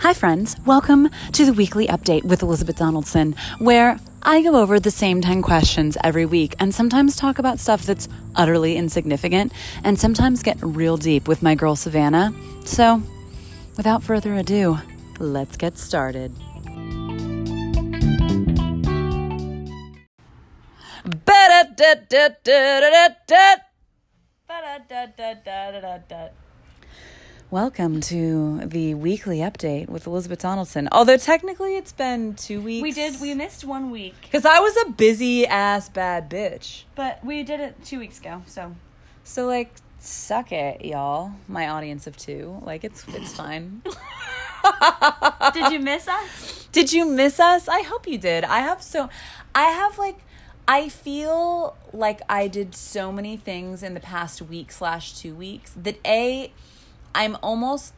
Hi, friends. Welcome to the weekly update with Elisabeth Donaldson, where I go over the same 10 questions every week and sometimes talk about stuff that's utterly insignificant and sometimes get real deep with my girl Savannah. So, without further ado, let's get started. Welcome to the weekly update with Elisabeth Donaldson. Although technically it's been two weeks. We did. We missed one week, Because I was a busy ass bad bitch. but we did it two weeks ago. So So like suck it, y'all. My audience of two. Like it's it's fine. did you miss us? Did you miss us? I hope you did. I have so I have like I feel like I did so many things in the past week slash two weeks that A I'm almost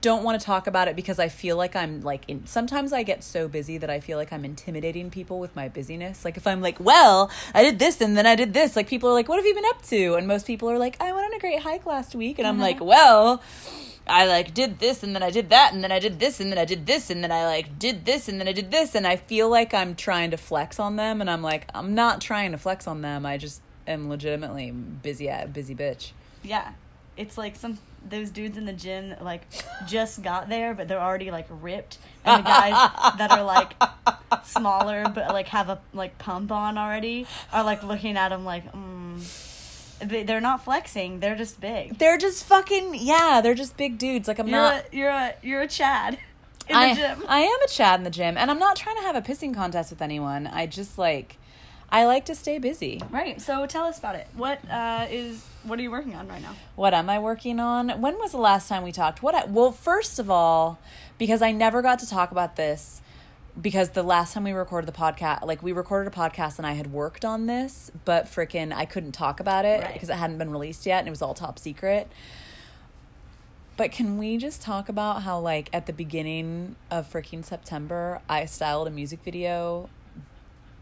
don't want to talk about it because I feel like I'm like in sometimes I get so busy that I feel like I'm intimidating people with my busyness. Like if I'm like, well, I did this and then I did this, like people are like, What have you been up to? And most people are like, I went on a great hike last week and I'm mm-hmm. like, Well, I like did this and then I did that and then I did this and then I did this and then I like did this and then I did this and I feel like I'm trying to flex on them and I'm like I'm not trying to flex on them. I just am legitimately busy at busy bitch. Yeah, it's like some those dudes in the gym that, like just got there, but they're already like ripped, and the guys that are like smaller but like have a like pump on already are like looking at them like, mm. They- They're not flexing. They're just big. They're just fucking yeah, they're just big dudes. Like I'm You're not a, you're a you're a Chad in I, the gym. I am a Chad in the gym, and I'm not trying to have a pissing contest with anyone. I just like, I like to stay busy. right. So tell us about it. What uh, is what are you working on right now? What am I working on? When was the last time we talked? What? I, well, first of all, because I never got to talk about this, because the last time we recorded the podcast, like we recorded a podcast and I had worked on this, but freaking I couldn't talk about it Right. because it hadn't been released yet and it was all top secret. But can we just talk about how, like, at the beginning of freaking September, I styled a music video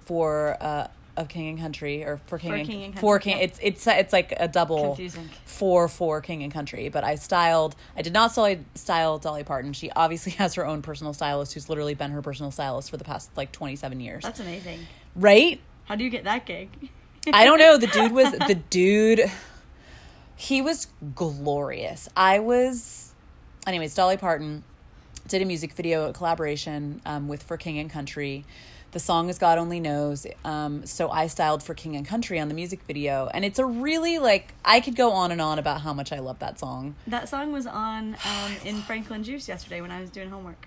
for uh of King and Country or for King, For and, King and for Country, King. yeah. It's it's it's like a double Confusing. for for King and Country. But I styled. I did not style style Dolly Parton. She obviously has her own personal stylist, who's literally been her personal stylist for the past like twenty seven years. That's amazing. right. How do you get that gig? I don't know. The dude was the dude. He was glorious. I was, anyways. Dolly Parton did a music video a collaboration um, with For King and Country. The song is God Only Knows. Um, so I styled For King and Country on the music video, and it's a really like I could go on and on about how much I love that song. That song was on um, in Franklin Juice yesterday when I was doing homework.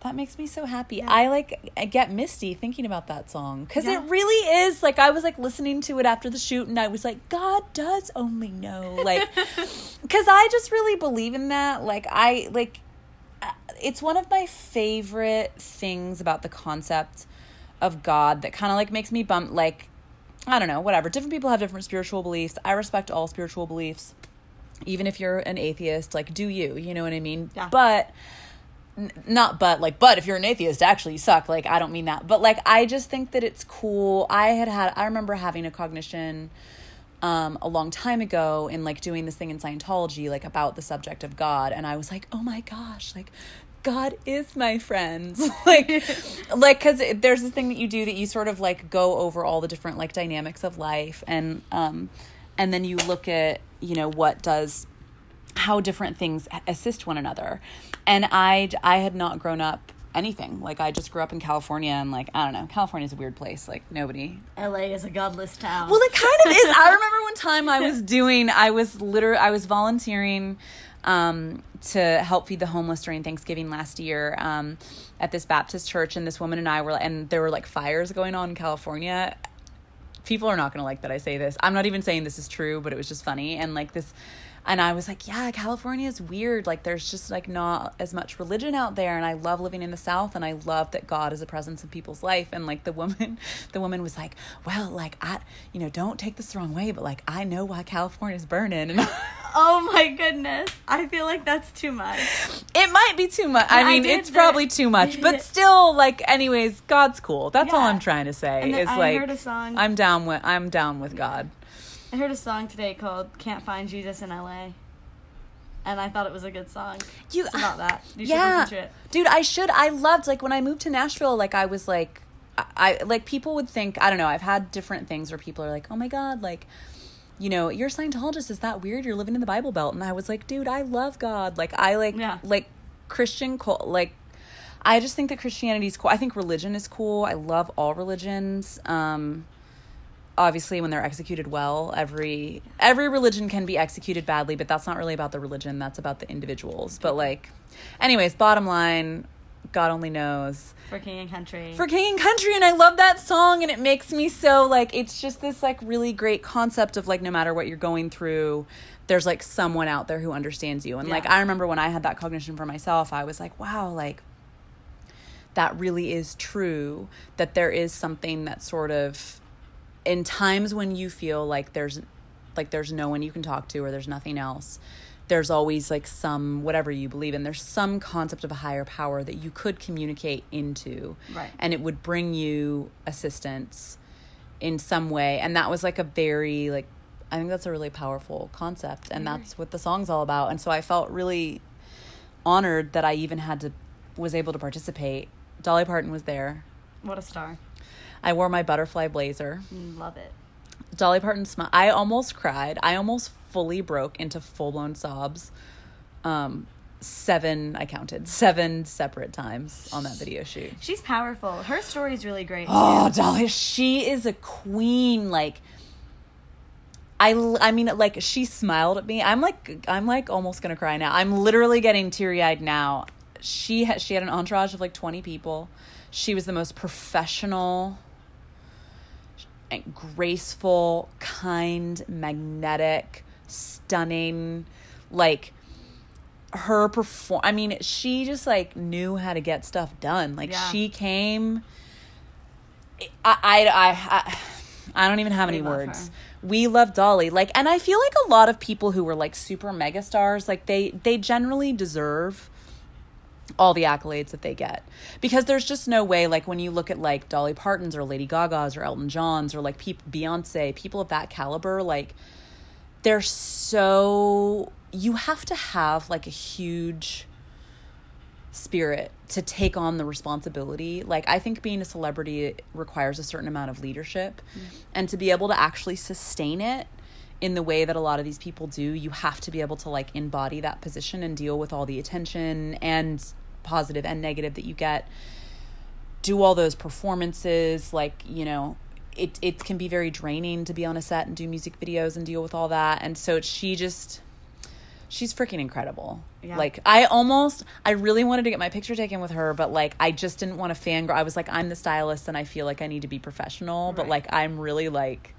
That makes me so happy. Yeah. I like I get misty thinking about that song because Yeah. it really is like I was like listening to it after the shoot and I was like God does only know like because I just really believe in that. Like I like uh, it's one of my favorite things about the concept of God that kind of like makes me bump like I don't know whatever different people have different spiritual beliefs. I respect all spiritual beliefs. Even if you're an atheist, like do you, you know what I mean? Yeah. But n- not but like but if you're an atheist actually you suck like i don't mean that but like i just think that it's cool i had had i remember having a cognition um a long time ago in like doing this thing in scientology like about the subject of god and i was like oh my gosh like god is my friend like like because there's this thing that you do that you sort of like go over all the different like dynamics of life and um and then you look at you know what does how different things assist one another. And I I had not grown up anything. Like I just grew up in California and like I don't know, California's a weird place. Like nobody. LA is a godless town. Well, it kind of is. I remember one time I was doing I was literally I was volunteering um to help feed the homeless during Thanksgiving last year um at this Baptist church and this woman and I were and there were like fires going on in California people are not going to like that I say this. I'm not even saying this is true, but it was just funny. And like this, and I was like, yeah, California is weird. Like there's just like not as much religion out there. And I love living in the South and I love that God is a presence in people's life. And like the woman, the woman was like, well, like I, you know, don't take this the wrong way, but like I know why California's burning. And oh my goodness. I feel like that's too much. it might be too much. I I mean, did it's the- probably too much, but still like anyways, God's cool. That's all I'm trying to say. Is I like heard a song- I'm down with I'm down with God. I heard a song today called Can't Find Jesus in LA. and I thought it was a good song. You It's about that. You should yeah, listen to it. dude. I should. I loved like when I moved to Nashville. Like I was like, I, I like people would think I don't know. I've had different things where people are like, oh my god, like. You know, you're a Scientologist. Is that weird? You're living in the Bible Belt, and I was like, dude, I love God. Like, I like, Yeah. like Christian, cult, like, I just think that Christianity is cool. I think religion is cool. I love all religions. Um, obviously, when they're executed well, every every religion can be executed badly, but that's not really about the religion. That's about the individuals. But like, anyways, bottom line, God only knows For King and Country. for King and Country, and I love that song, and it makes me so like it's just this like really great concept of like no matter what you're going through, there's like someone out there who understands you, and like I remember when I had that cognition for myself, I was like, wow, like that really is true that there is something that sort of in times when you feel like there's like there's no one you can talk to or there's nothing else there's always like some whatever you believe in there's some concept of a higher power that you could communicate into. Right. and it would bring you assistance in some way. And that was like a very like i think that's a really powerful concept. And that's what the song's all about. And so i felt really honored that i even had to was able to participate. Dolly parton was there. What a star. I wore my butterfly blazer Mm, Love it. Dolly Parton smile. I almost cried. I almost fully broke into full blown sobs. Um, seven, I counted seven separate times on that video shoot. She's powerful. Her story's really great. Oh, too. Dolly, she is a queen. Like, I, I mean, like she smiled at me. I'm like, I'm like almost gonna cry now. I'm literally getting teary eyed now. She had, she had an entourage of like 20 people. She was the most professional graceful, kind, magnetic, stunning, like her perform I mean, she just like knew how to get stuff done. Like Yeah. she came I I I I, I don't even have We any words. her. We love Dolly. Like and I feel like a lot of people who were like super mega stars, like they they generally deserve all the accolades that they get. Because there's just no way like when you look at like Dolly Parton's or Lady Gaga's or Elton John's or like peop Beyonce people of that caliber like they're so you have to have like a huge spirit to take on the responsibility. Like I think being a celebrity requires a certain amount of leadership. Mm-hmm. And to be able to actually sustain it in the way that a lot of these people do, you have to be able to like embody that position and deal with all the attention and positive and negative that you get. Do all those performances, like, you know, it it can be very draining to be on a set and do music videos and deal with all that. And so she just she's freaking incredible. Yeah. Like I almost I really wanted to get my picture taken with her, but like I just didn't want to fangirl. I was like, I'm the stylist and I feel like I need to be professional, but like I'm really like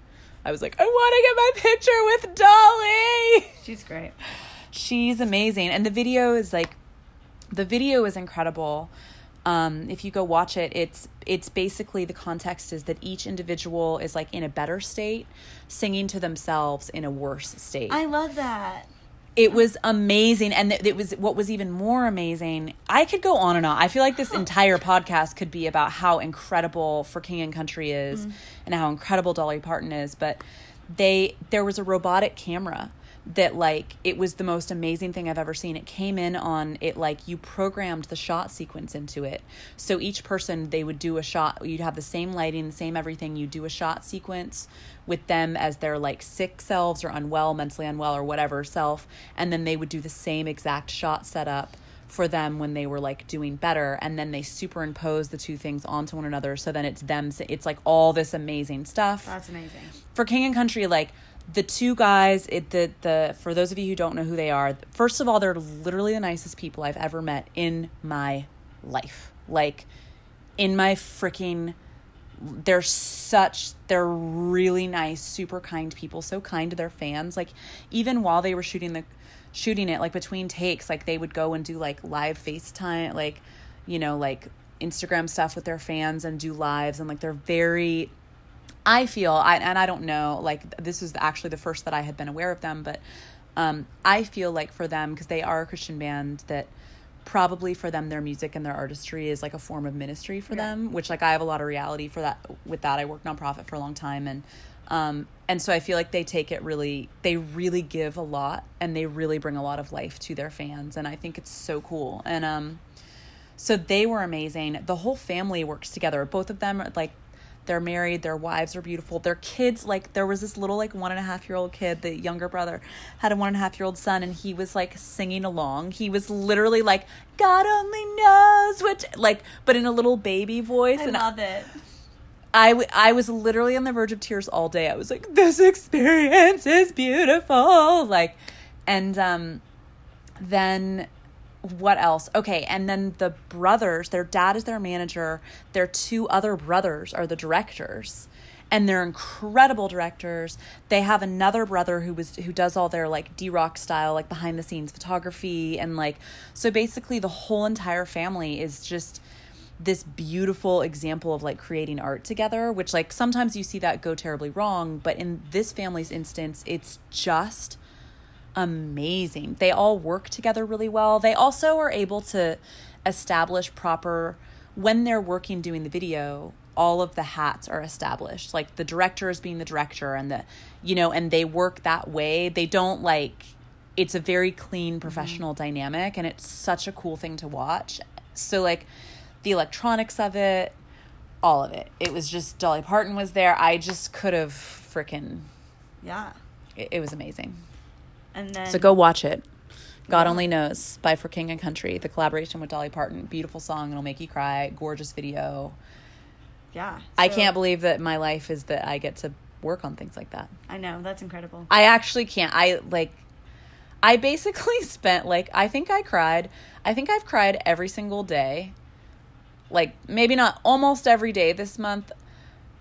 I was like, I want to get my picture with Dolly. She's great. She's amazing. And the video is like the video is incredible. Um, if you go watch it, it's it's basically the context is that each individual is like in a better state, singing to themselves in a worse state I love that. it was amazing and it was what was even more amazing i could go on and on i feel like this entire podcast could be about how incredible for king and country is and how incredible dolly parton is but they there was a robotic camera that like it was the most amazing thing i've ever seen. It came in on it like you programmed the shot sequence into it. So each person they would do a shot you'd have the same lighting the same everything you do a shot sequence with them as their like sick selves or unwell mentally unwell or whatever self and then they would do the same exact shot setup for them when they were like doing better and then they superimpose the two things onto one another. So then it's them it's like all this amazing stuff. That's amazing. for King and Country, like the two guys, it the the for those of you who don't know who they are, first of all, they're literally the nicest people I've ever met in my life. Like in my freaking they're such they're really nice, super kind people, so kind to their fans. Like even while they were shooting the shooting it, like between takes, like they would go and do like live FaceTime, like, you know, like Instagram stuff with their fans and do lives and like they're very I feel, I, and I don't know, like this is actually the first that I had been aware of them, but um, I feel like for them, because they are a Christian band, that probably for them, their music and their artistry is like a form of ministry for Yeah. them, which like I have a lot of reality for that. With that, I worked nonprofit for a long time, and Um, and so I feel like they take it really, they really give a lot and they really bring a lot of life to their fans. And I think it's so cool. And um, so they were amazing. The whole family works together. Both of them, like, they're married, their wives are beautiful. Their kids, like, there was this little, like, one and a half year old kid, the younger brother had a one and a half year old son, and he was, like, singing along. He was literally like, God only knows which, like, but in a little baby voice. I and love it. I, w- I was literally on the verge of tears all day. I was like, this experience is beautiful. Like, and um, then what else? Okay, and then the brothers, their dad is their manager. Their two other brothers are the directors. And they're incredible directors. They have another brother who was who does all their like D Rock style, like behind the scenes photography and like so basically the whole entire family is just this beautiful example of like creating art together, which like sometimes you see that go terribly wrong, but in this family's instance, it's just amazing. They all work together really well. They also are able to establish proper when they're working doing the video, all of the hats are established. Like the director is being the director and the you know, and they work that way. They don't like it's a very clean professional mm-hmm. dynamic and it's such a cool thing to watch. So like the electronics of it, all of it. It was just Dolly Parton was there. I just could have freaking Yeah. It, it was amazing. And then So go watch it. God Yeah. Only Knows by For King and Country, the collaboration with Dolly Parton. Beautiful song, it'll make you cry. Gorgeous video. Yeah. I can't believe that my life is that I get to work on things like that. I know, that's incredible. I actually can't. I like I basically spent like I think I cried. I think I've cried every single day. Like maybe not almost every day this month.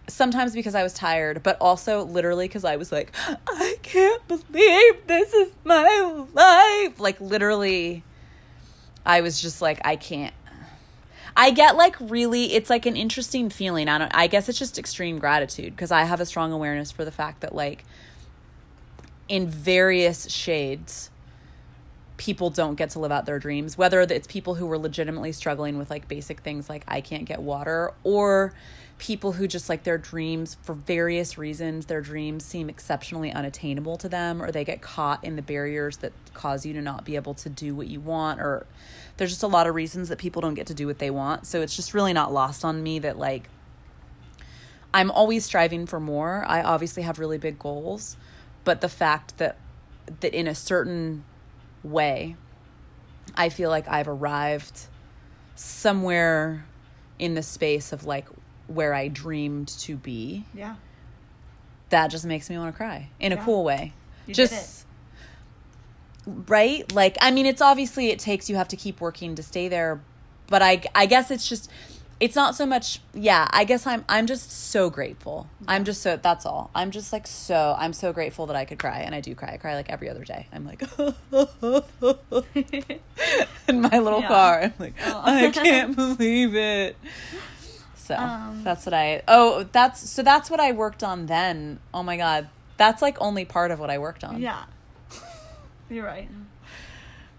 Sometimes because I was tired, but also literally because I was like, I can't believe this is my life. Like literally I was just like I can't I get like really it's like an interesting feeling. I don't I guess it's just extreme gratitude because I have a strong awareness for the fact that like in various shades people don't get to live out their dreams whether it's people who were legitimately struggling with like basic things like I can't get water or people who just like their dreams for various reasons their dreams seem exceptionally unattainable to them or they get caught in the barriers that cause you to not be able to do what you want or there's just a lot of reasons that people don't get to do what they want so it's just really not lost on me that like I'm always striving for more. I obviously have really big goals, but the fact that that in a certain way I feel like I've arrived somewhere in the space of like where I dreamed to be. Yeah. That just makes me want to cry in a cool way. You just right? Like I mean it's obviously it takes you have to keep working to stay there, but I I guess it's just it's not so much yeah, I guess I'm I'm just so grateful. I'm just so that's all. I'm just like so I'm so grateful that I could cry and I do cry. I cry like every other day. I'm like in my little Yeah. car. I'm like Oh. I can't believe it. So Um, that's what I oh that's so that's what I worked on then. Oh my god. That's like only part of what I worked on. Yeah. You're right.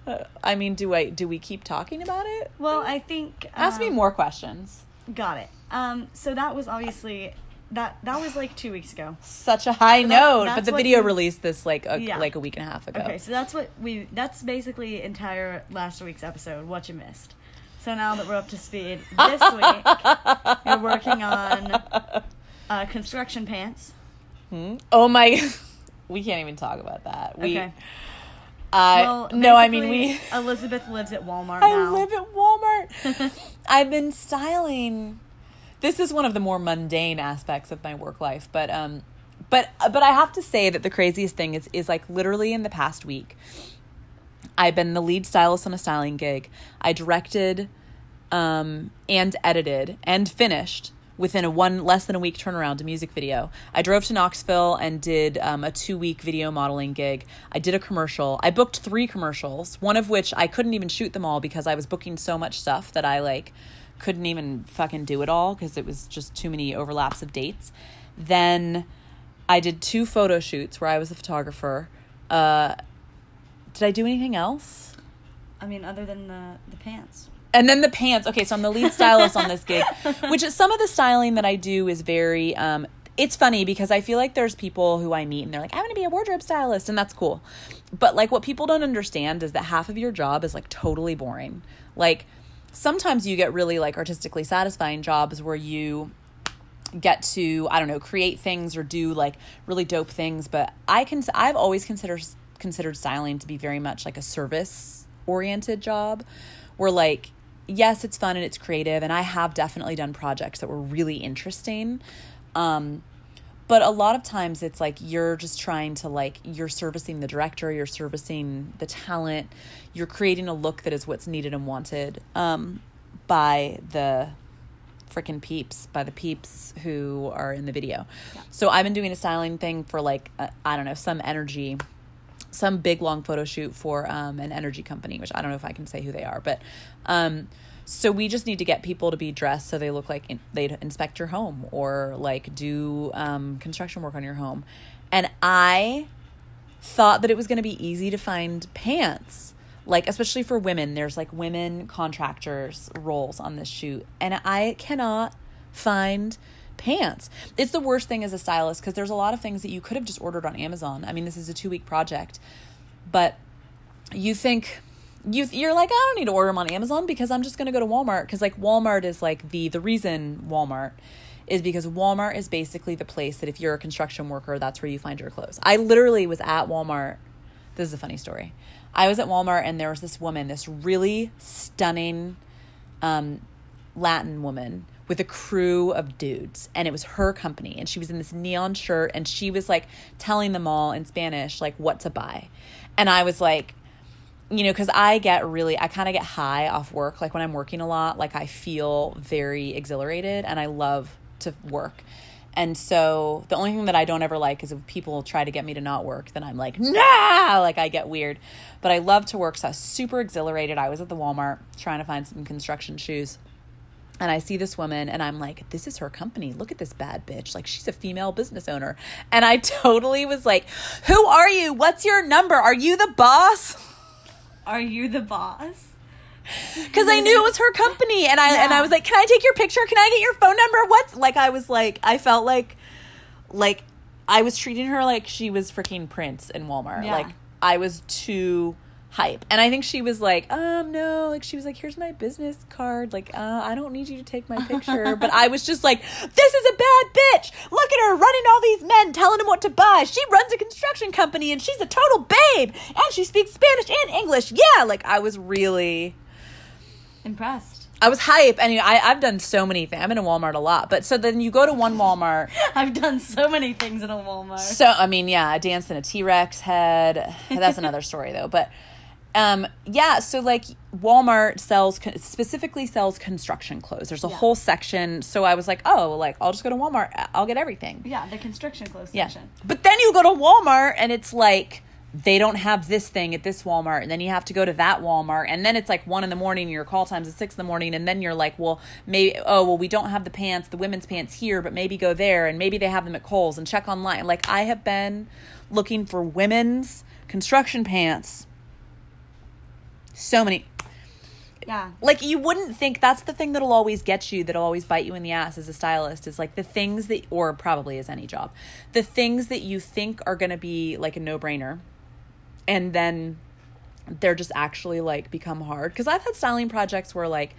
Uh, I mean, do I do we keep talking about it? Well, I think Ask me um, more questions. Got it. Um, so that was obviously that that was like two weeks ago. Such a high that- note, but the video released this like a, Yeah. like a week and a half ago. Okay, so that's what we that's basically entire last week's episode, what you missed. So now that we're up to speed, this week you're working on uh, construction pants. Hmm? Oh my, we can't even talk about that. We, Okay. I well, no, I mean we. Elisabeth lives at Walmart I now. live at Walmart. I've been styling. This is one of the more mundane aspects of my work life, but um, but but I have to say that the craziest thing is is like literally in the past week, I've been the lead stylist on a styling gig. I directed, um, and edited and finished within a one less than a week turnaround a music video. I drove to Knoxville and did um, a two week video modeling gig. I did a commercial. I booked three commercials, one of which I couldn't even shoot them all because I was booking so much stuff that I like couldn't even fucking do it all because it was just too many overlaps of dates. Then I did two photo shoots where I was a photographer. Uh, did I do anything else? I mean, other than the the pants. And then the pants. Okay, so I'm the lead stylist on this gig, which is some of the styling that I do is very um it's funny because I feel like there's people who I meet and they're like, I want to be a wardrobe stylist, and that's cool. But like, what people don't understand is that half of your job is like totally boring. Like, sometimes you get really like artistically satisfying jobs where you get to I don't know create things or do like really dope things. But I can I've always considered considered styling to be very much like a service oriented job, where like yes, it's fun and it's creative, and I have definitely done projects that were really interesting. Um, but a lot of times it's like you're just trying to like you're servicing the director, you're servicing the talent, you're creating a look that is what's needed and wanted um, by the freaking peeps, by the peeps who are in the video. Yeah. So I've been doing a styling thing for like uh, I don't know some energy some big long photo shoot for um, an energy company, which I don't know if I can say who they are, but um, so we just need to get people to be dressed so they look like in, they'd inspect your home or like do um, construction work on your home. And I thought that it was going to be easy to find pants, like especially for women. There's like women contractors roles on this shoot, and I cannot find pants. It's the worst thing as a stylist because there's a lot of things that you could have just ordered on Amazon. I mean, this is a two week project, but you think you you're like I don't need to order them on Amazon because I'm just going to go to Walmart because like Walmart is like the the reason Walmart is because Walmart is basically the place that if you're a construction worker, that's where you find your clothes. I literally was at Walmart. This is a funny story. I was at Walmart and there was this woman, this really stunning um, Latin woman with a crew of dudes and it was her company and she was in this neon shirt and she was like telling them all in Spanish like what to buy. And I was like you know, because I get really, I kind of get high off work. Like when I'm working a lot, like I feel very exhilarated and I love to work. And so the only thing that I don't ever like is if people try to get me to not work, then I'm like, nah, like I get weird. But I love to work, so I was super exhilarated. I was at the Walmart trying to find some construction shoes. And I see this woman and I'm like, this is her company. Look at this bad bitch. Like, she's a female business owner. And I totally was like, who are you? What's your number? Are you the boss? Are you the boss? Because I knew it was her company, and I yeah. and I was like, "Can I take your picture? Can I get your phone number?" What? Like I was like, I felt like, like I was treating her like she was freaking Prince in Walmart. Yeah. Like I was too hype. And I think she was like, um, no, like she was like, here's my business card. Like, uh, I don't need you to take my picture. but I was just like, this is a bad bitch. Look at her running all these men, telling them what to buy. She runs a construction company and she's a total babe. And she speaks Spanish and English. Yeah, like I was really impressed. I was hype, and I, I've done so many things. I'm in a Walmart a lot, but so then you go to one Walmart. I've done so many things in a Walmart. So I mean, yeah, I danced in a T Rex head. That's another story though. But um, yeah, so like Walmart sells specifically sells construction clothes. There's a yeah. whole section. So I was like, oh, like I'll just go to Walmart. I'll get everything. Yeah, the construction clothes yeah. section. But then you go to Walmart and it's like they don't have this thing at this Walmart, and then you have to go to that Walmart, and then it's like one in the morning, and your call time's at six in the morning, and then you're like, well, maybe oh well, we don't have the pants, the women's pants here, but maybe go there, and maybe they have them at Kohl's, and check online. Like I have been looking for women's construction pants so many. Yeah. Like you wouldn't think that's the thing that'll always get you, that'll always bite you in the ass as a stylist is like the things that, or probably as any job, the things that you think are going to be like a no brainer. And then they're just actually like become hard. Cause I've had styling projects where like,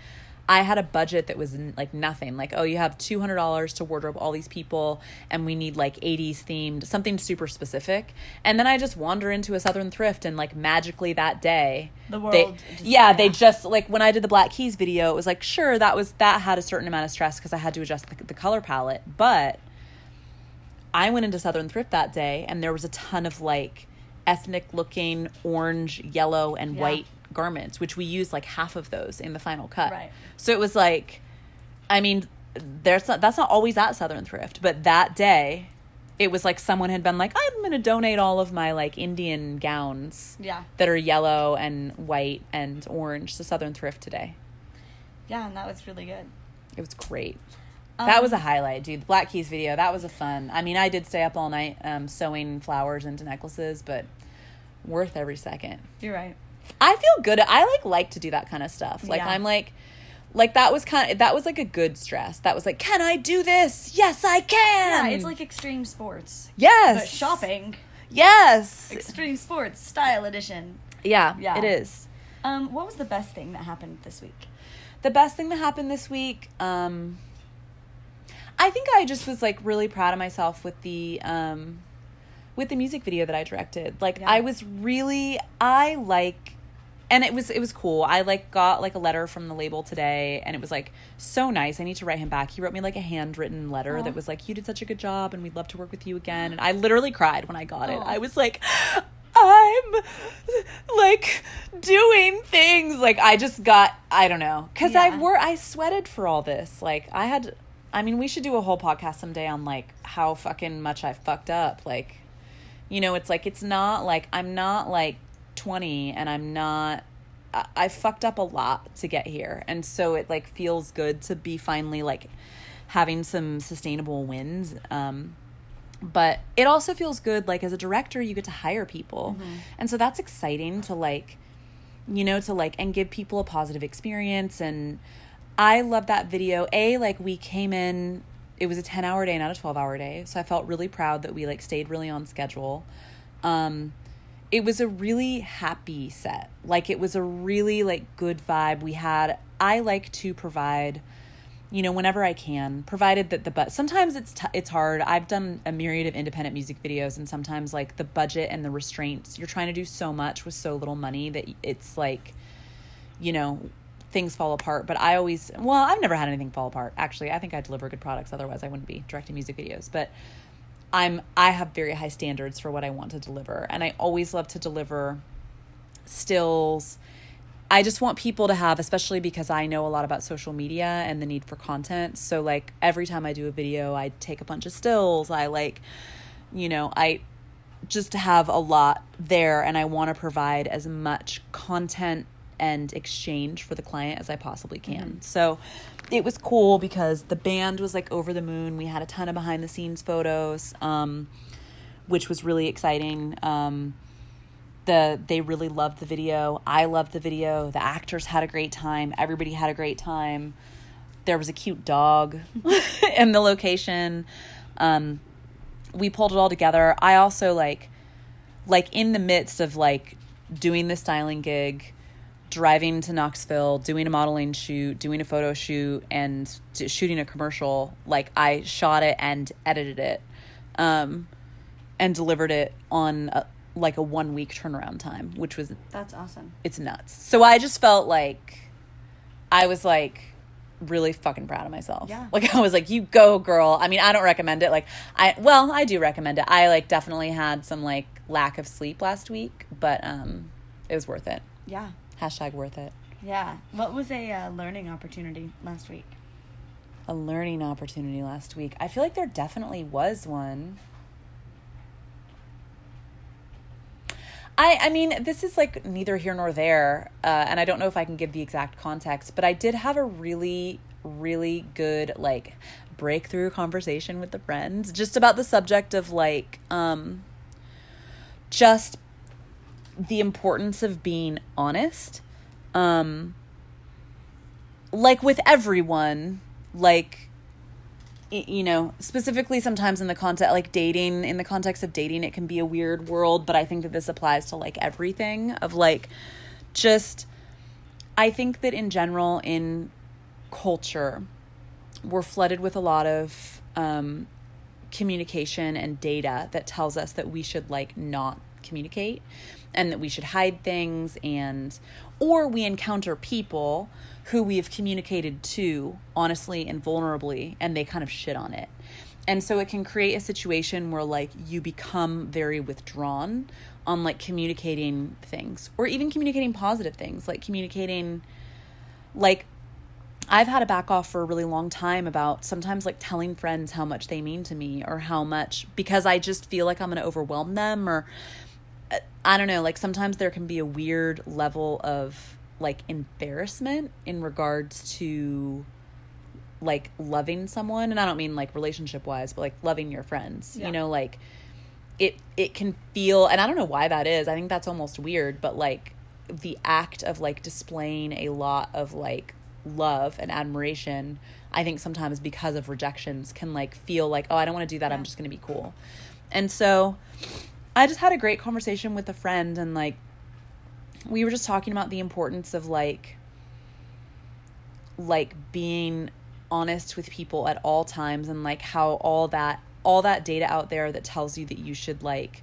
I had a budget that was like nothing. Like, oh, you have two hundred dollars to wardrobe all these people, and we need like eighties themed, something super specific. And then I just wander into a Southern thrift, and like magically that day, the world, they, yeah, they just like when I did the Black Keys video, it was like sure that was that had a certain amount of stress because I had to adjust the, the color palette, but I went into Southern thrift that day, and there was a ton of like ethnic looking orange, yellow, and yeah. white garments, which we used like half of those in the final cut. Right. So it was like, I mean, there's not, that's not always at Southern Thrift, but that day, it was like someone had been like, I'm gonna donate all of my like Indian gowns, yeah, that are yellow and white and orange to Southern Thrift today. Yeah, and that was really good. It was great. Um, that was a highlight, dude. The Black Keys video, that was a fun. I mean, I did stay up all night um, sewing flowers into necklaces, but worth every second. You're right. I feel good. I like like to do that kind of stuff. Like yeah. I'm like Like that was kind of that was like a good stress. That was like, can I do this? Yes, I can. Yeah, it's like extreme sports. yes, But shopping. Yes, Extreme sports style edition. yeah, Yeah. it is. Um, what was the best thing that happened this week? The best thing that happened this week, um, I think I just was like really proud of myself with the um, with the music video that I directed. Like Yeah. I was really I like and it was it was cool. I like got like a letter from the label today and it was like so nice. I need to write him back. He wrote me like a handwritten letter Aw. that was like you did such a good job and we'd love to work with you again. And I literally cried when I got it. I was like I'm like doing things like I just got I don't know cuz Yeah. I were I sweated for all this. Like I had I mean we should do a whole podcast someday on like how fucking much I fucked up. Like you know, it's like it's not like I'm not like 20 and I'm not I, I fucked up a lot to get here. And so it like feels good to be finally like having some sustainable wins. Um but it also feels good like as a director you get to hire people. And so that's exciting to like you know to like and give people a positive experience and I love that video. A like we came in it was a 10 hour day not a 12 hour day. So I felt really proud that we like stayed really on schedule. Um it was a really happy set. Like it was a really like good vibe. We had I like to provide you know whenever I can, provided that the but sometimes it's t- it's hard. I've done a myriad of independent music videos and sometimes like the budget and the restraints, you're trying to do so much with so little money that it's like you know things fall apart but i always well i've never had anything fall apart actually i think i deliver good products otherwise i wouldn't be directing music videos but i'm i have very high standards for what i want to deliver and i always love to deliver stills. I just want people to have especially because i know a lot about social media and the need for content. So like every time i do a video i take a bunch of stills. I like you know i just have a lot there and I want to provide as much content and exchange for the client as I possibly can. So it was cool because the band was like over the moon. We had a ton of behind the scenes photos, um, which was really exciting. Um, the they really loved the video. I loved the video. The actors had a great time. Everybody had a great time. There was a cute dog in the location. Um, we pulled it all together. I also like like in the midst of like doing the styling gig, driving to Knoxville, doing a modeling shoot, doing a photo shoot and t- shooting a commercial, like I shot it and edited it. Um and delivered it on a, like a 1 week turnaround time, which was That's awesome. it's nuts. So I just felt like I was like really fucking proud of myself. Yeah. Like I was like, you go, girl. I mean, I don't recommend it. Like I well, I do recommend it. I like definitely had some like lack of sleep last week, but um it was worth it. Yeah. Hashtag worth it. Yeah. What was a uh, learning opportunity last week? A learning opportunity last week. I feel like there definitely was one. I, I mean, this is like neither here nor there, uh, and I don't know if I can give the exact context, but I did have a really, really good like breakthrough conversation with the friends just about the subject of like, um, just the importance of being honest. Um, like with everyone, like you know specifically sometimes in the context like dating in the context of dating it can be a weird world but i think that this applies to like everything of like just i think that in general in culture we're flooded with a lot of um, communication and data that tells us that we should like not communicate and that we should hide things and or we encounter people who we have communicated to honestly and vulnerably and they kind of shit on it. And so it can create a situation where like you become very withdrawn on like communicating things or even communicating positive things like communicating like I've had to back off for a really long time about sometimes like telling friends how much they mean to me or how much because I just feel like I'm going to overwhelm them or I don't know, like sometimes there can be a weird level of like embarrassment in regards to like loving someone and I don't mean like relationship wise, but like loving your friends. Yeah. You know, like it it can feel and I don't know why that is. I think that's almost weird, but like the act of like displaying a lot of like love and admiration i think sometimes because of rejections can like feel like oh i don't want to do that i'm just going to be cool and so i just had a great conversation with a friend and like we were just talking about the importance of like like being honest with people at all times and like how all that all that data out there that tells you that you should like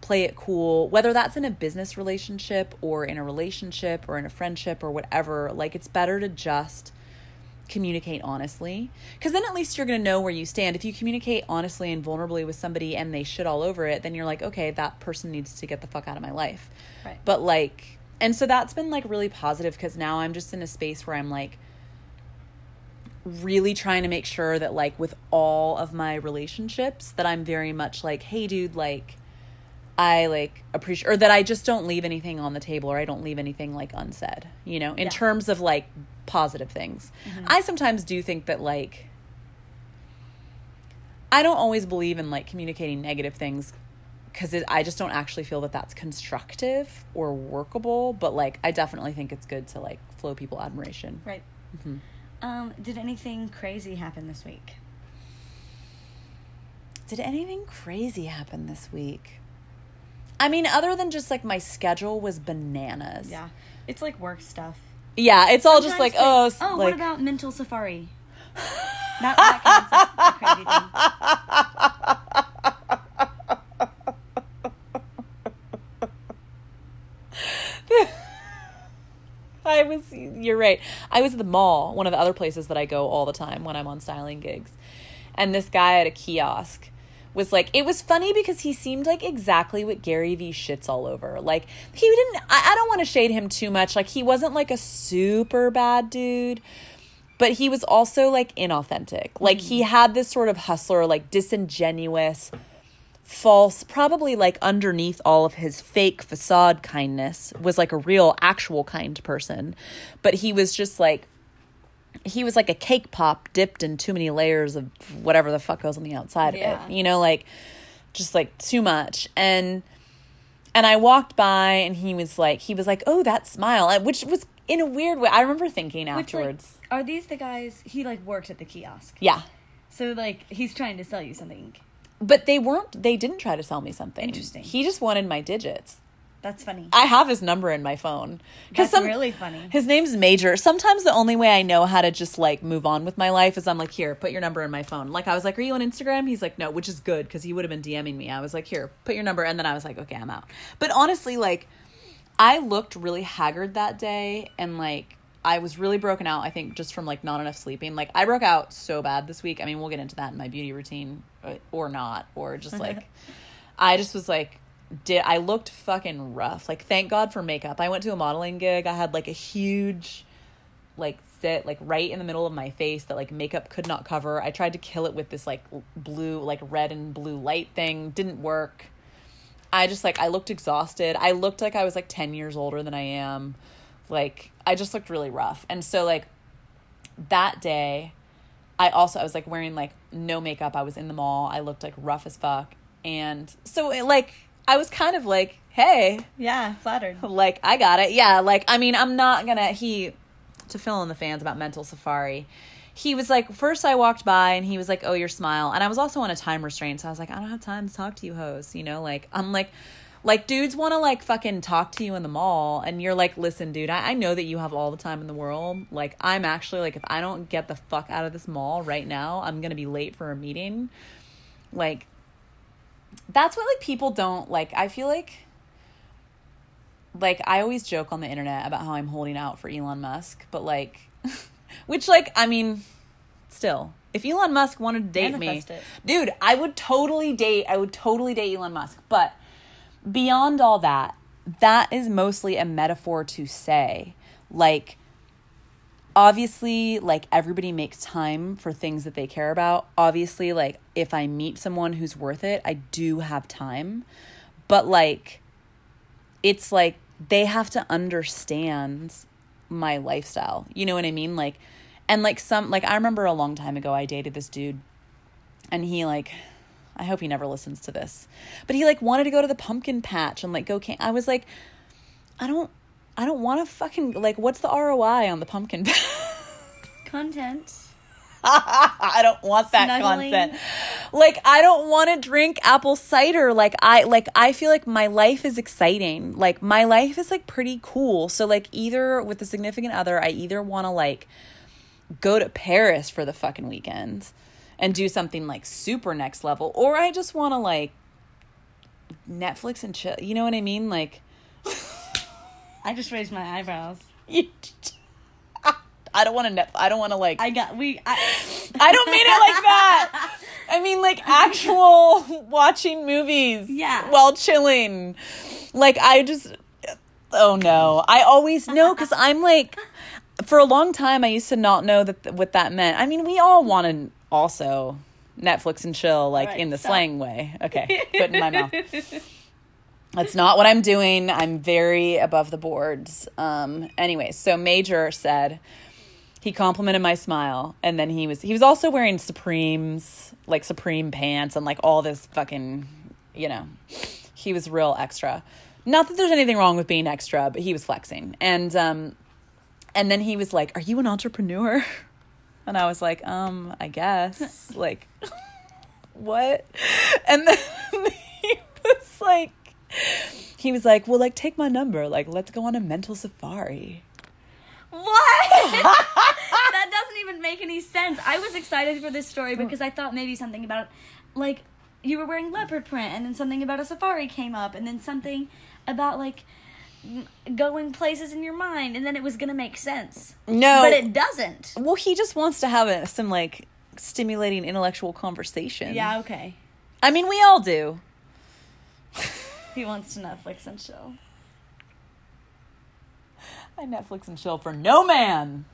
play it cool whether that's in a business relationship or in a relationship or in a friendship or whatever like it's better to just communicate honestly because then at least you're going to know where you stand if you communicate honestly and vulnerably with somebody and they shit all over it then you're like okay that person needs to get the fuck out of my life Right. but like and so that's been like really positive because now i'm just in a space where i'm like really trying to make sure that like with all of my relationships that i'm very much like hey dude like i like appreciate or that i just don't leave anything on the table or i don't leave anything like unsaid you know in Yeah. terms of like positive things i sometimes do think that like i don't always believe in like communicating negative things because i just don't actually feel that that's constructive or workable but like i definitely think it's good to like flow people admiration Right. Mm-hmm. Um, did anything crazy happen this week? Did anything crazy happen this week? I mean, other than just like my schedule was bananas. Yeah. It's like work stuff. Yeah, it's all just like, oh, s- oh, like, what about mental safari? Not that kind crazy thing. I was, you're right. I was at the mall, one of the other places that I go all the time when I'm on styling gigs. And this guy at a kiosk was like, it was funny because he seemed like exactly what Gary Vee shits all over. Like, he didn't, I, I don't want to shade him too much. Like, he wasn't like a super bad dude, but he was also like inauthentic. Like, he mm-hmm. had this sort of hustler, like disingenuous, false, probably like underneath all of his fake facade kindness was like a real, actual kind person. But he was just like, he was like a cake pop dipped in too many layers of whatever the fuck goes on the outside Yeah. of it. You know, like just like too much. And and I walked by and he was like he was like, "Oh, that smile." Which was in a weird way. I remember thinking Which, like, afterwards. are these the guys? He like works at the kiosk, yeah. so like he's trying to sell you something. But they weren't they didn't try to sell me something. Interesting. He just wanted my digits. That's funny. I have his number in my phone. That's really funny. His name's Major. Sometimes the only way I know how to just like move on with my life is I'm like, here, put your number in my phone. Like I was like, are you on Instagram? He's like, no, which is good because he would have been DMing me. I was like, here, put your number, and then I was like, okay, I'm out. But honestly, like, I looked really haggard that day, and like. I was really broken out, I think, just from like not enough sleeping. Like, I broke out so bad this week. I mean, we'll get into that in my beauty routine uh, or not, or just like, I just was like, did I looked fucking rough. Like thank God for makeup. I went to a modeling gig. I had like a huge like sit like right in the middle of my face that like makeup could not cover. I tried to kill it with this like blue like red and blue light thing. Didn't work. I just like I looked exhausted. I looked like I was like 10 years older than I am. Like I just looked really rough. And so like that day I also I was like wearing like no makeup. I was in the mall. I looked like rough as fuck. And so it, like I was kind of like, "Hey, yeah, flattered. like I got it." Yeah, like I mean, I'm not to he to fill in the fans about mental safari. He was like, first I walked by and he was like, "Oh, your smile." And I was also on a time restraint, so I was like, "I don't have time to talk to you, hoes." You know, like I'm like like dudes want to like fucking talk to you in the mall and you're like listen dude I, I know that you have all the time in the world like i'm actually like if i don't get the fuck out of this mall right now i'm gonna be late for a meeting like that's what like people don't like i feel like like i always joke on the internet about how i'm holding out for elon musk but like which like i mean still if elon musk wanted to date me it. dude i would totally date i would totally date elon musk but beyond all that that is mostly a metaphor to say like obviously like everybody makes time for things that they care about. Obviously like if i meet someone who's worth it i do have time. But like it's like they have to understand my lifestyle. You know what i mean? Like and like some like i remember a long time ago i dated this dude and he like i hope he never listens to this but he like wanted to go to the pumpkin patch and like go can i was like i don't i don't want to fucking like what's the roi on the pumpkin content. I don't want that Snuggling. content. Like I don't want to drink apple cider. Like I like I feel like my life is exciting. Like my life is like pretty cool. So like either with a significant other, I either want to like go to Paris for the fucking weekend and do something like super next level or I just want to like Netflix and chill. You know what I mean? Like I just raised my eyebrows. you I don't want to net I don't want to like I got we. I, I don't mean it like that. I mean like actual watching movies. Yeah. While chilling. Like I just oh no. I always know cuz I'm like for a long time I used to not know that what that meant. I mean, we all want to also Netflix and chill like Alright, in the stop. slang way. Okay. put in my mouth. That's not what I'm doing. I'm very above the boards. Um anyway, so Major said he complimented my smile and then he was he was also wearing Supremes, like Supreme pants and like all this fucking, you know. He was real extra. Not that there's anything wrong with being extra, but he was flexing. And um and then he was like, "Are you an entrepreneur?" And I was like, "Um, I guess." like what? And then he was like he was like, "Well, like take my number. Like let's go on a mental safari." what? that doesn't even make any sense. I was excited for this story because I thought maybe something about, like, you were wearing leopard print, and then something about a safari came up, and then something about like going places in your mind, and then it was gonna make sense. No. but it doesn't. Well, he just wants to have a, some like stimulating intellectual conversation. Yeah, okay. I mean, we all do. He wants to Netflix and chill. I Netflix and chill for no man.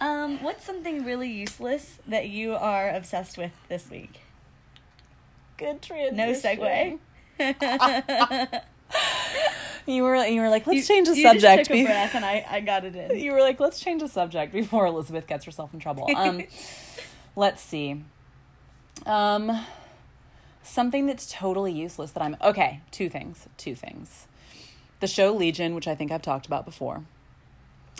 Um, what's something really useless that you are obsessed with this week? Good transition. No segue. You were you were like, let's You- change the you subject. Just took a breath, and I, I got it in. you were like, let's change the subject before Elisabeth gets herself in trouble. Um, let's see. Um, something that's totally useless that I'm okay. Two things. Two things. The show Legion, which I think I've talked about before.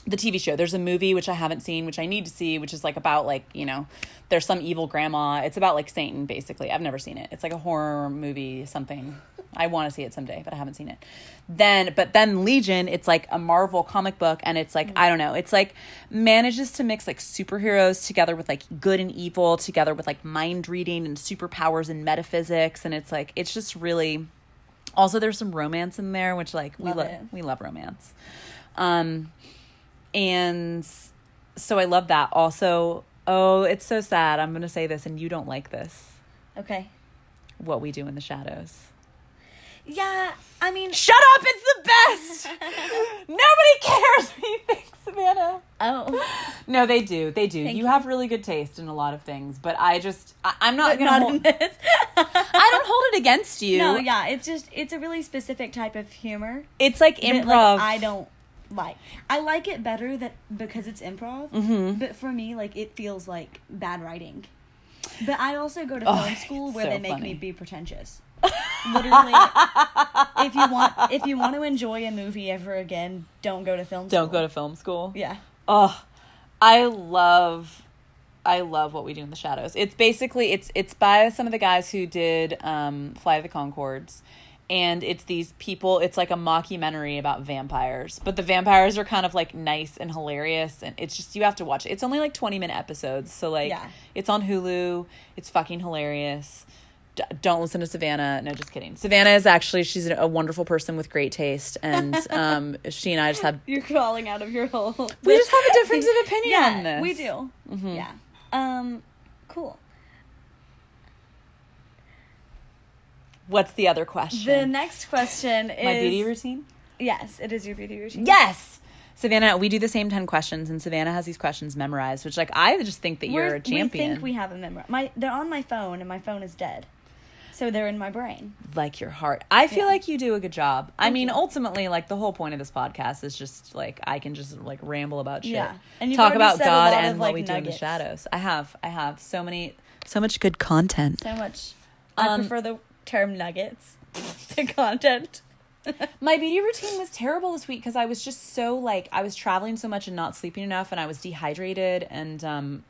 The TV show. There's a movie which I haven't seen, which I need to see, which is like about like you know, there's some evil grandma. It's about like Satan, basically. I've never seen it. It's like a horror movie, something. I want to see it someday, but I haven't seen it. Then, but then Legion, it's like a Marvel comic book, and it's like I don't know, it's like manages to mix like superheroes together with like good and evil, together with like mind reading and superpowers and metaphysics, and it's like it's just really. Also, there's some romance in there, which like we Love love. We love romance, um, and so I love that. Also, oh, it's so sad. I'm gonna say this, and you don't like this. Okay. What we do in the shadows. Yeah, I mean, Shut up! It's the best. Nobody cares what you think, Savannah. oh, No, they do. They do. You, you. have really good taste in a lot of things, but I just I, I'm not gonna. hold, this. I don't hold it against you. No, yeah, it's just it's a really specific type of humor. It's like improv. like, I don't like. I like it better that because it's improv. Mhm. But for me, like it feels like bad writing. But I also go to Oh, film school where so they make funny. me be pretentious. Literally, if you want if you want to enjoy a movie ever again, don't go to film school. don't go to film school. Yeah. Oh, I love I love what we do in the shadows. It's basically it's it's by some of the guys who did um Fly of the Conchords. And it's these people, it's like a mockumentary about vampires. But the vampires are kind of like nice and hilarious and it's just you have to watch it. It's only like 20 minute episodes. So like Yeah. it's on Hulu. It's fucking hilarious. D- don't listen to Savannah. No, just kidding. Savannah is actually she's a wonderful person with great taste and um she and I just have You're crawling out of your hole. we just have a difference of opinion yeah, on this. We do. Yeah. Um, cool. What's the other question? The next question is My beauty routine? Yes, it is your beauty routine. Yes. Savannah, we do the same 10 questions and Savannah has these questions memorized, which like I just think that you're We're- a champion. We think we have them memorized. My they're on my phone and my phone is dead, so they're in my brain. like your heart. I feel Yeah. like you do a good job. I mean, you. ultimately like the whole point of this podcast is just like I can just like ramble about shit. Yeah. And Talk about God and of, what like, we do in the shadows. I have. I have so many so much good content. So much. I Um, prefer the term nuggets to content. my beauty routine was terrible this week because I was just so like I was traveling so much and not sleeping enough, and I was dehydrated, and um,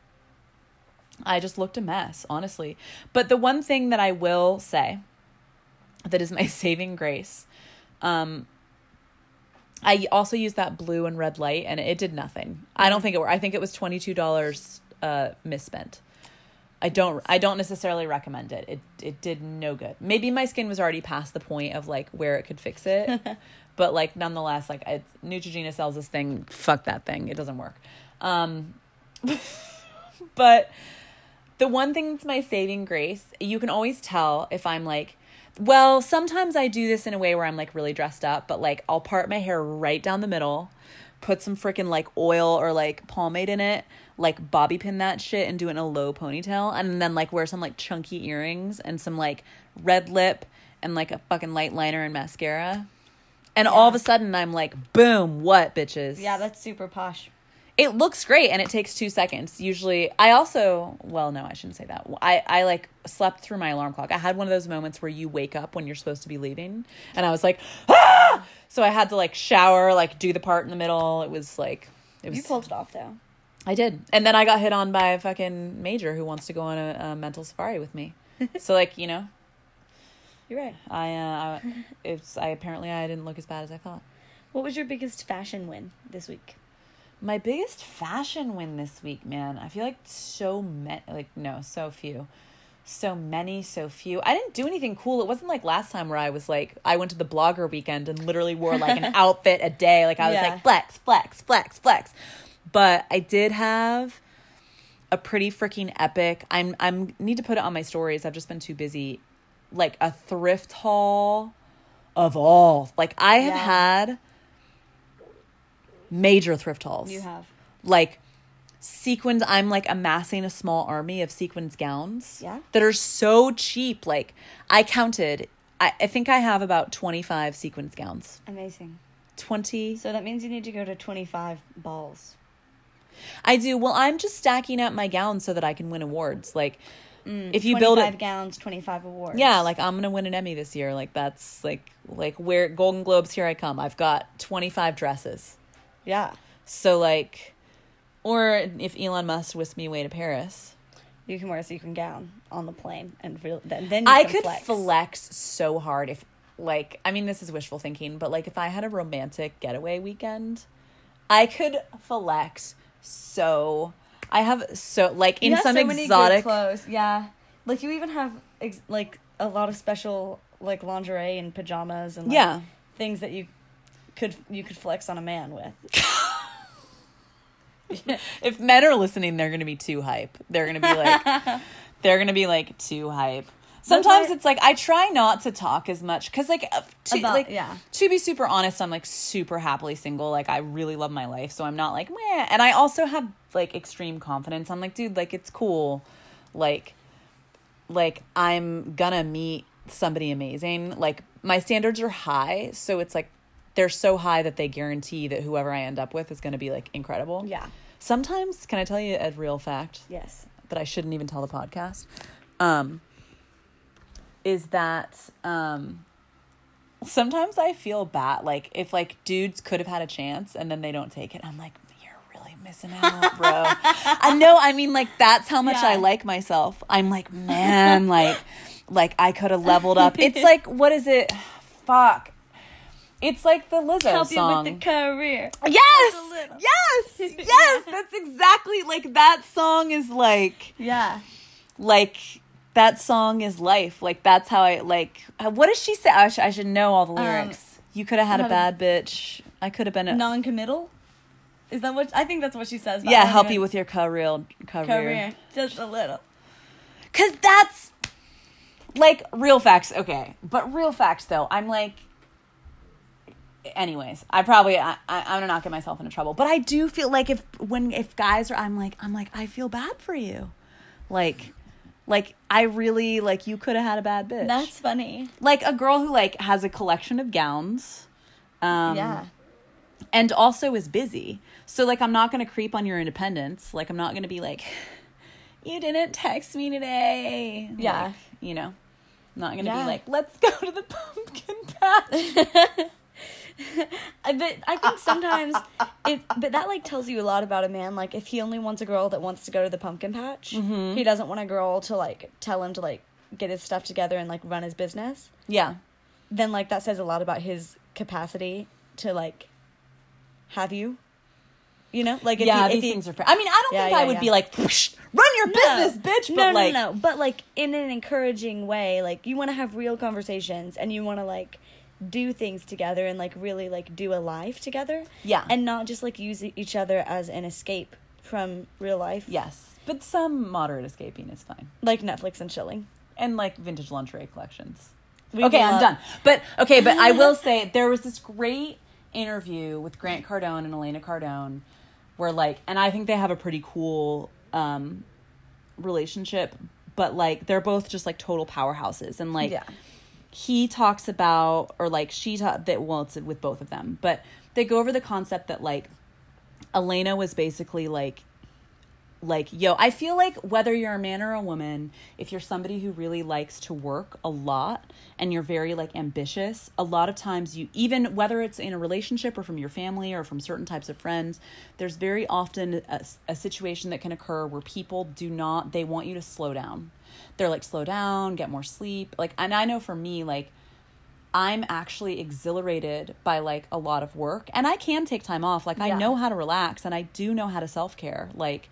I just looked a mess, honestly. But the one thing that I will say that is my saving grace, um, I also used that blue and red light, and it did nothing. I don't think it worked. I think it was twenty two dollars uh, misspent. I don't I don't necessarily recommend it. It it did no good. Maybe my skin was already past the point of like where it could fix it. but like nonetheless, like it's Neutrogena sells this thing, fuck that thing. It doesn't work. Um but the one thing that's my saving grace, you can always tell if I'm like well, sometimes I do this in a way where I'm like really dressed up, but like I'll part my hair right down the middle, put some freaking like oil or like pomade in it, like bobby pin that shit and do it in a low ponytail, and then like wear some like chunky earrings and some like red lip and like a fucking light liner and mascara. And all of a sudden I'm like, boom, what bitches? Yeah, that's super posh. it looks great and it takes two seconds usually i also well no i shouldn't say that i i like slept through my alarm clock i had one of those moments where you wake up when you're supposed to be leaving and i was like ah! so i had to like shower like do the part in the middle it was like it was You pulled it off though. I did and then i got hit on by a fucking major who wants to go on a, a mental safari with me so like you know You're right. i uh I, it's i apparently i didn't look as bad as i thought What was your biggest fashion win this week? My biggest fashion win this week, man. I feel like so many, like, no, so few. So many, so few. I didn't do anything cool. It wasn't like last time where I was like, I went to the blogger weekend and literally wore like an outfit a day. Like, I was Yeah. like, flex, flex, flex, flex. But I did have a pretty freaking epic. I'm, I'm, need to put it on my stories. I've just been too busy. Like, a thrift haul of all. Like, I have Yeah. had major thrift hauls You have. like sequins i'm like amassing a small army of sequins gowns Yeah. that are so cheap like i counted i, I think i have about 25 sequins gowns Amazing. 20 So that means you need to go to 25 balls. I do well i'm just stacking up my gowns so that i can win awards like mm, if you build 25 it gowns, 25 awards. yeah like i'm gonna win an emmy this year like that's like like where golden globes here i come i've got 25 dresses Yeah. so like or if elon musk whisked me away to paris You can wear a sequin gown on the plane and feel, then, then you I could flex. flex. so hard if like I mean this is wishful thinking, but like if I had a romantic getaway weekend, I could flex so I have so like in some so exotic clothes. Yeah. Like you even have ex- like a lot of special like lingerie and pajamas and like, Yeah. things that you could you could flex on a man with. if men are listening, they're gonna be too hype. They're gonna be like they're gonna be like too hype. Sometimes it's like I try not to talk as much because like uh, to, About- like yeah. to be super honest, I'm like super happily single. Like I really love my life, so I'm not like meh. And I also have like extreme confidence. I'm like, dude, like it's cool. Like, like I'm gonna meet somebody amazing. Like my standards are high, so it's like they're so high that they guarantee that whoever I end up with is gonna be like incredible. Yeah. Sometimes, can I tell you a real fact Yes. that I shouldn't even tell the podcast? Um, is that um, sometimes I feel bad. Like if like dudes could have had a chance and then they don't take it, I'm like, you're really missing out, bro. I know. I mean, like that's how much I like myself. I'm like, man, like, like I could have leveled up. It's like, what is it? Fuck. It's like the Lizzo Help song. you with the career. Yes, yes, yes. That's exactly like that song is like Yeah. like that song is life. Like that's how I like. What does she say? I, sh- I should know all the um, lyrics. you could have had a bad bitch. I could have been a Non-committal. Is that what I think? That's what she says. yeah. Help you with your career career. career. Just a little. Cause that's like real facts. Okay, but real facts though. I'm like. Anyways, I probably I, I, I'm gonna not get myself into trouble, but I do feel like if when if guys are, I'm like I'm like I feel bad for you, like, like I really like you could have had a bad bitch. That's funny. like a girl who like has a collection of gowns, um, yeah. and also is busy. So like I'm not gonna creep on your independence. Like I'm not gonna be like, you didn't text me today. Yeah. Like, you know, I'm not gonna Yeah. be like, let's go to the pumpkin patch. But I think sometimes it, but that like tells you a lot about a man. Like if he only wants a girl that wants to go to the pumpkin patch, Mm-hmm. he doesn't want a girl to like tell him to like get his stuff together and like run his business. yeah. Then like that says a lot about his capacity to like have you. You know, like if yeah, he, if these he, things are fair. I mean, I don't Yeah, think yeah, I would yeah. be like, run your business, bitch. But no, like, no, no. But like in an encouraging way, like you want to have real conversations and you want to like do things together and like really like do a life together. Yeah. And not just like use each other as an escape from real life. yes, but some moderate escaping is fine, Like Netflix and chilling. and like vintage lingerie collections. We okay, love- I'm done. But okay, but I will say there was this great interview with Grant Cardone and Elena Cardone, where like, and I think they have a pretty cool um, relationship. But like, they're both just like total powerhouses, and like, Yeah. He talks about or like she ta- that well it's with both of them but they go over the concept that like elena was basically like like yo i feel like whether you're a man or a woman if you're somebody who really likes to work a lot and you're very like ambitious a lot of times you even whether it's in a relationship or from your family or from certain types of friends there's very often a, a situation that can occur where people do not they want you to slow down they're like slow down get more sleep like and i know for me like I'm actually exhilarated by like a lot of work and I can take time off. Like I Yeah. know how to relax and I do know how to self-care. Like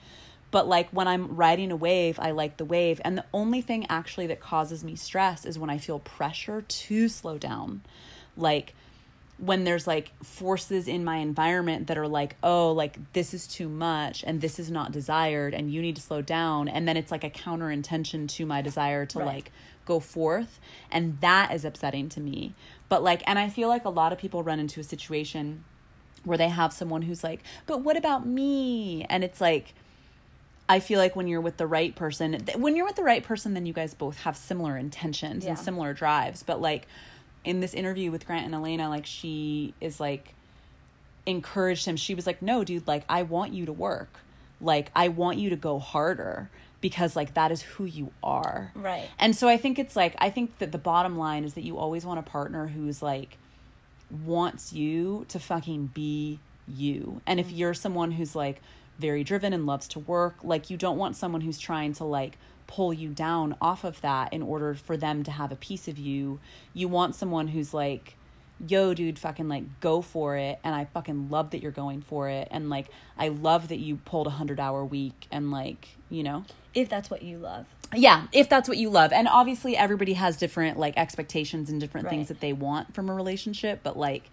but like when I'm riding a wave, I like the wave and the only thing actually that causes me stress is when I feel pressure to slow down. Like when there's like forces in my environment that are like, oh, like this is too much and this is not desired and you need to slow down. And then it's like a counter intention to my desire to Right. like go forth. And that is upsetting to me. But like, and I feel like a lot of people run into a situation where they have someone who's like, but what about me? And it's like, I feel like when you're with the right person, th- when you're with the right person, then you guys both have similar intentions and similar drives. But like in this interview with Grant and Elena, like she is like encouraged him. She was like, no, dude, like I want you to work. Like I want you to go harder because like that is who you are. Right. And so I think it's like I think that the bottom line is that you always want a partner who's like wants you to fucking be you. And if mm-hmm. you're someone who's like very driven and loves to work, like you don't want someone who's trying to like pull you down off of that in order for them to have a piece of you. You want someone who's like yo dude fucking like go for it and i fucking love that you're going for it and like i love that you pulled a hundred hour week and like you know If that's what you love. yeah if that's what you love and obviously everybody has different like expectations and different things that they want from a relationship but like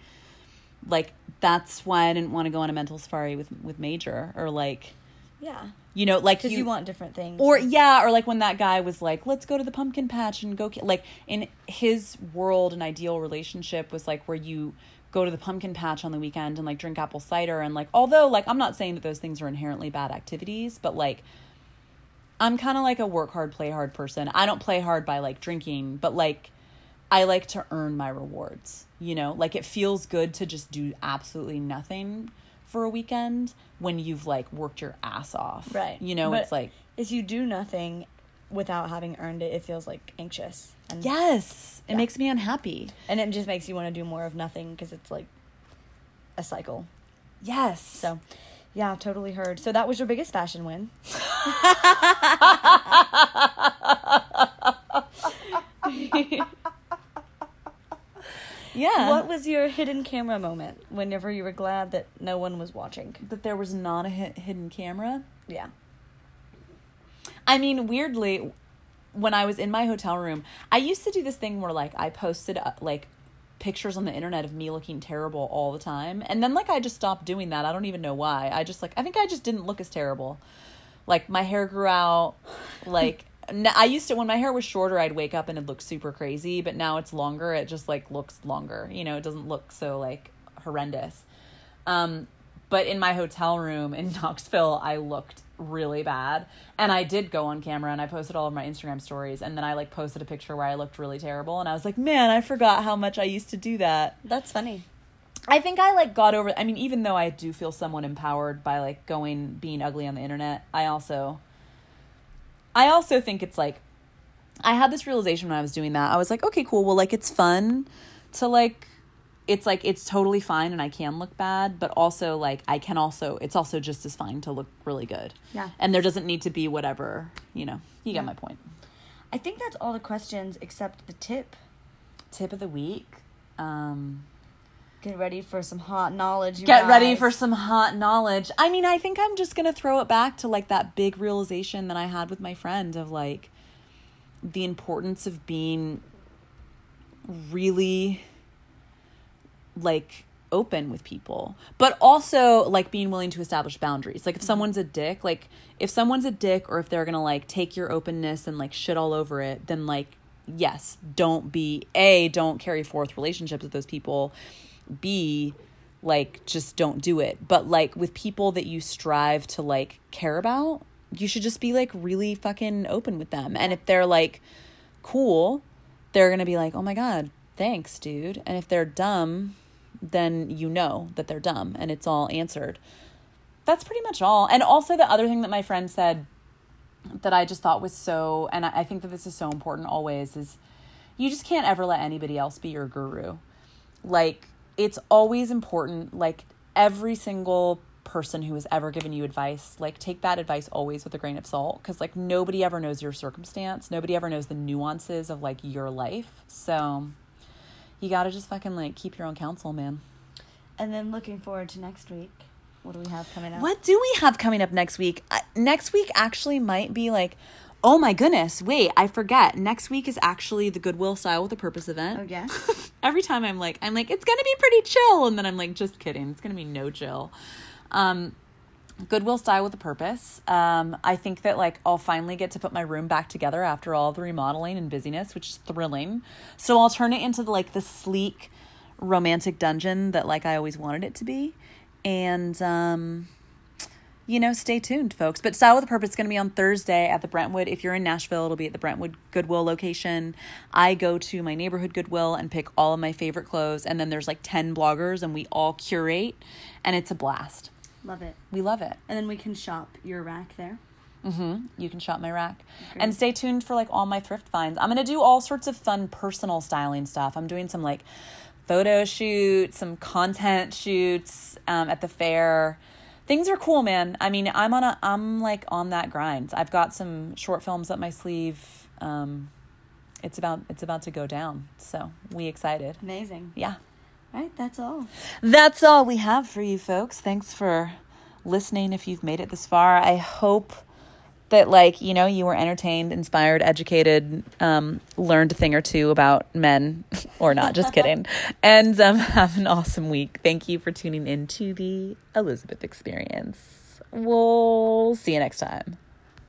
like that's why i didn't want to go on a mental safari with with major or like Yeah. You know like Because you, want different things. or yeah or like when that guy was like let's go to the pumpkin patch and go ki-" like in his world an ideal relationship was like where you go to the pumpkin patch on the weekend and like drink apple cider and like although like i'm not saying that those things are inherently bad activities but like i'm kind of like a work hard play hard person i don't play hard by like drinking but like i like to earn my rewards you know like it feels good to just do absolutely nothing for a weekend when you've like worked your ass off Right. you know But it's like if you do nothing without having earned it, it feels like anxious. And Yes, it Yeah. makes me unhappy. And it just makes you want to do more of nothing because it's like a cycle. Yes. So, yeah, totally heard. So that was your biggest fashion win. yeah. What was your hidden camera moment whenever you were glad that no one was watching? that there was not a hi- hidden camera. Yeah. I mean, weirdly, when I was in my hotel room, I used to do this thing where like I posted uh, like pictures on the internet of me looking terrible all the time, and then like I just stopped doing that. I don't even know why. I just like I think I just didn't look as terrible. Like my hair grew out, like. I used to when my hair was shorter, I'd wake up and it looked super crazy, but now it's longer. It just like looks longer. You know, it doesn't look so like horrendous. Um, but in my hotel room in Knoxville, I looked really bad. And I did go on camera and I posted all of my Instagram stories. And then I like posted a picture where I looked really terrible. And I was like, man, I forgot how much I used to do that. That's funny. I think I like got over, I mean, even though I do feel somewhat empowered by like going, being ugly on the internet, I also, I also think it's like, I had this realization when I was doing that. I was like, okay, cool. Well, like it's fun to like it's like it's totally fine and I can look bad, but also like I can also it's also just as fine to look really good. Yeah. And there doesn't need to be whatever, you know. You Yeah. get my point. I think that's all the questions except the tip. Tip of the week. Um Get ready for some hot knowledge. Get ready for some hot knowledge. I mean, I think I'm just going to throw it back to like that big realization that I had with my friend of like the importance of being really like open with people, but also like being willing to establish boundaries. Like if mm-hmm. someone's a dick, like if someone's a dick or if they're going to like take your openness and like shit all over it, then like yes, don't be A, don't carry forth relationships with those people. B, like just don't do it. But like with people that you strive to like care about, you should just be like really fucking open with them. And if they're like cool, they're going to be like, "Oh my god, thanks, dude." And if they're dumb, then you know that they're dumb and it's all answered. That's pretty much all. And also the other thing that my friend said that I just thought was so and I I think that this is so important always is you just can't ever let anybody else be your guru. Like it's always important like every single person who has ever given you advice, like take that advice always with a grain of salt cuz like nobody ever knows your circumstance. Nobody ever knows the nuances of like your life. So you got to just fucking like keep your own counsel, man. And then looking forward to next week. What do we have coming up? What do we have coming up next week? Uh, next week actually might be like, oh my goodness, wait, I forget. Next week is actually the Goodwill Style with a Purpose event. Oh yeah. Every time I'm like, I'm like, it's gonna be pretty chill, and then I'm like, just kidding, it's gonna be no chill. Um, Goodwill Style with a Purpose. Um, I think that like I'll finally get to put my room back together after all the remodeling and busyness, which is thrilling. So I'll turn it into like the sleek, romantic dungeon that like I always wanted it to be, and um, you know, stay tuned, folks. But Style with a Purpose is going to be on Thursday at the Brentwood. If you're in Nashville, it'll be at the Brentwood Goodwill location. I go to my neighborhood Goodwill and pick all of my favorite clothes, and then there's like 10 bloggers, and we all curate, and it's a blast. Love it. We love it. And then we can shop your rack there. Mm-hmm. You can shop my rack. Great. And stay tuned for like all my thrift finds. I'm going to do all sorts of fun personal styling stuff. I'm doing some like photo shoots, some content shoots um, at the fair. Things are cool, man. I mean, I'm on a I'm like on that grind. I've got some short films up my sleeve. Um, it's about it's about to go down. So, we excited. Amazing. Yeah. All right, that's all. That's all we have for you folks. Thanks for listening if you've made it this far. I hope that like, you know, you were entertained, inspired, educated, um, learned a thing or two about men or not, just kidding. And um, have an awesome week. Thank you for tuning in to the Elisabeth experience. We'll see you next time.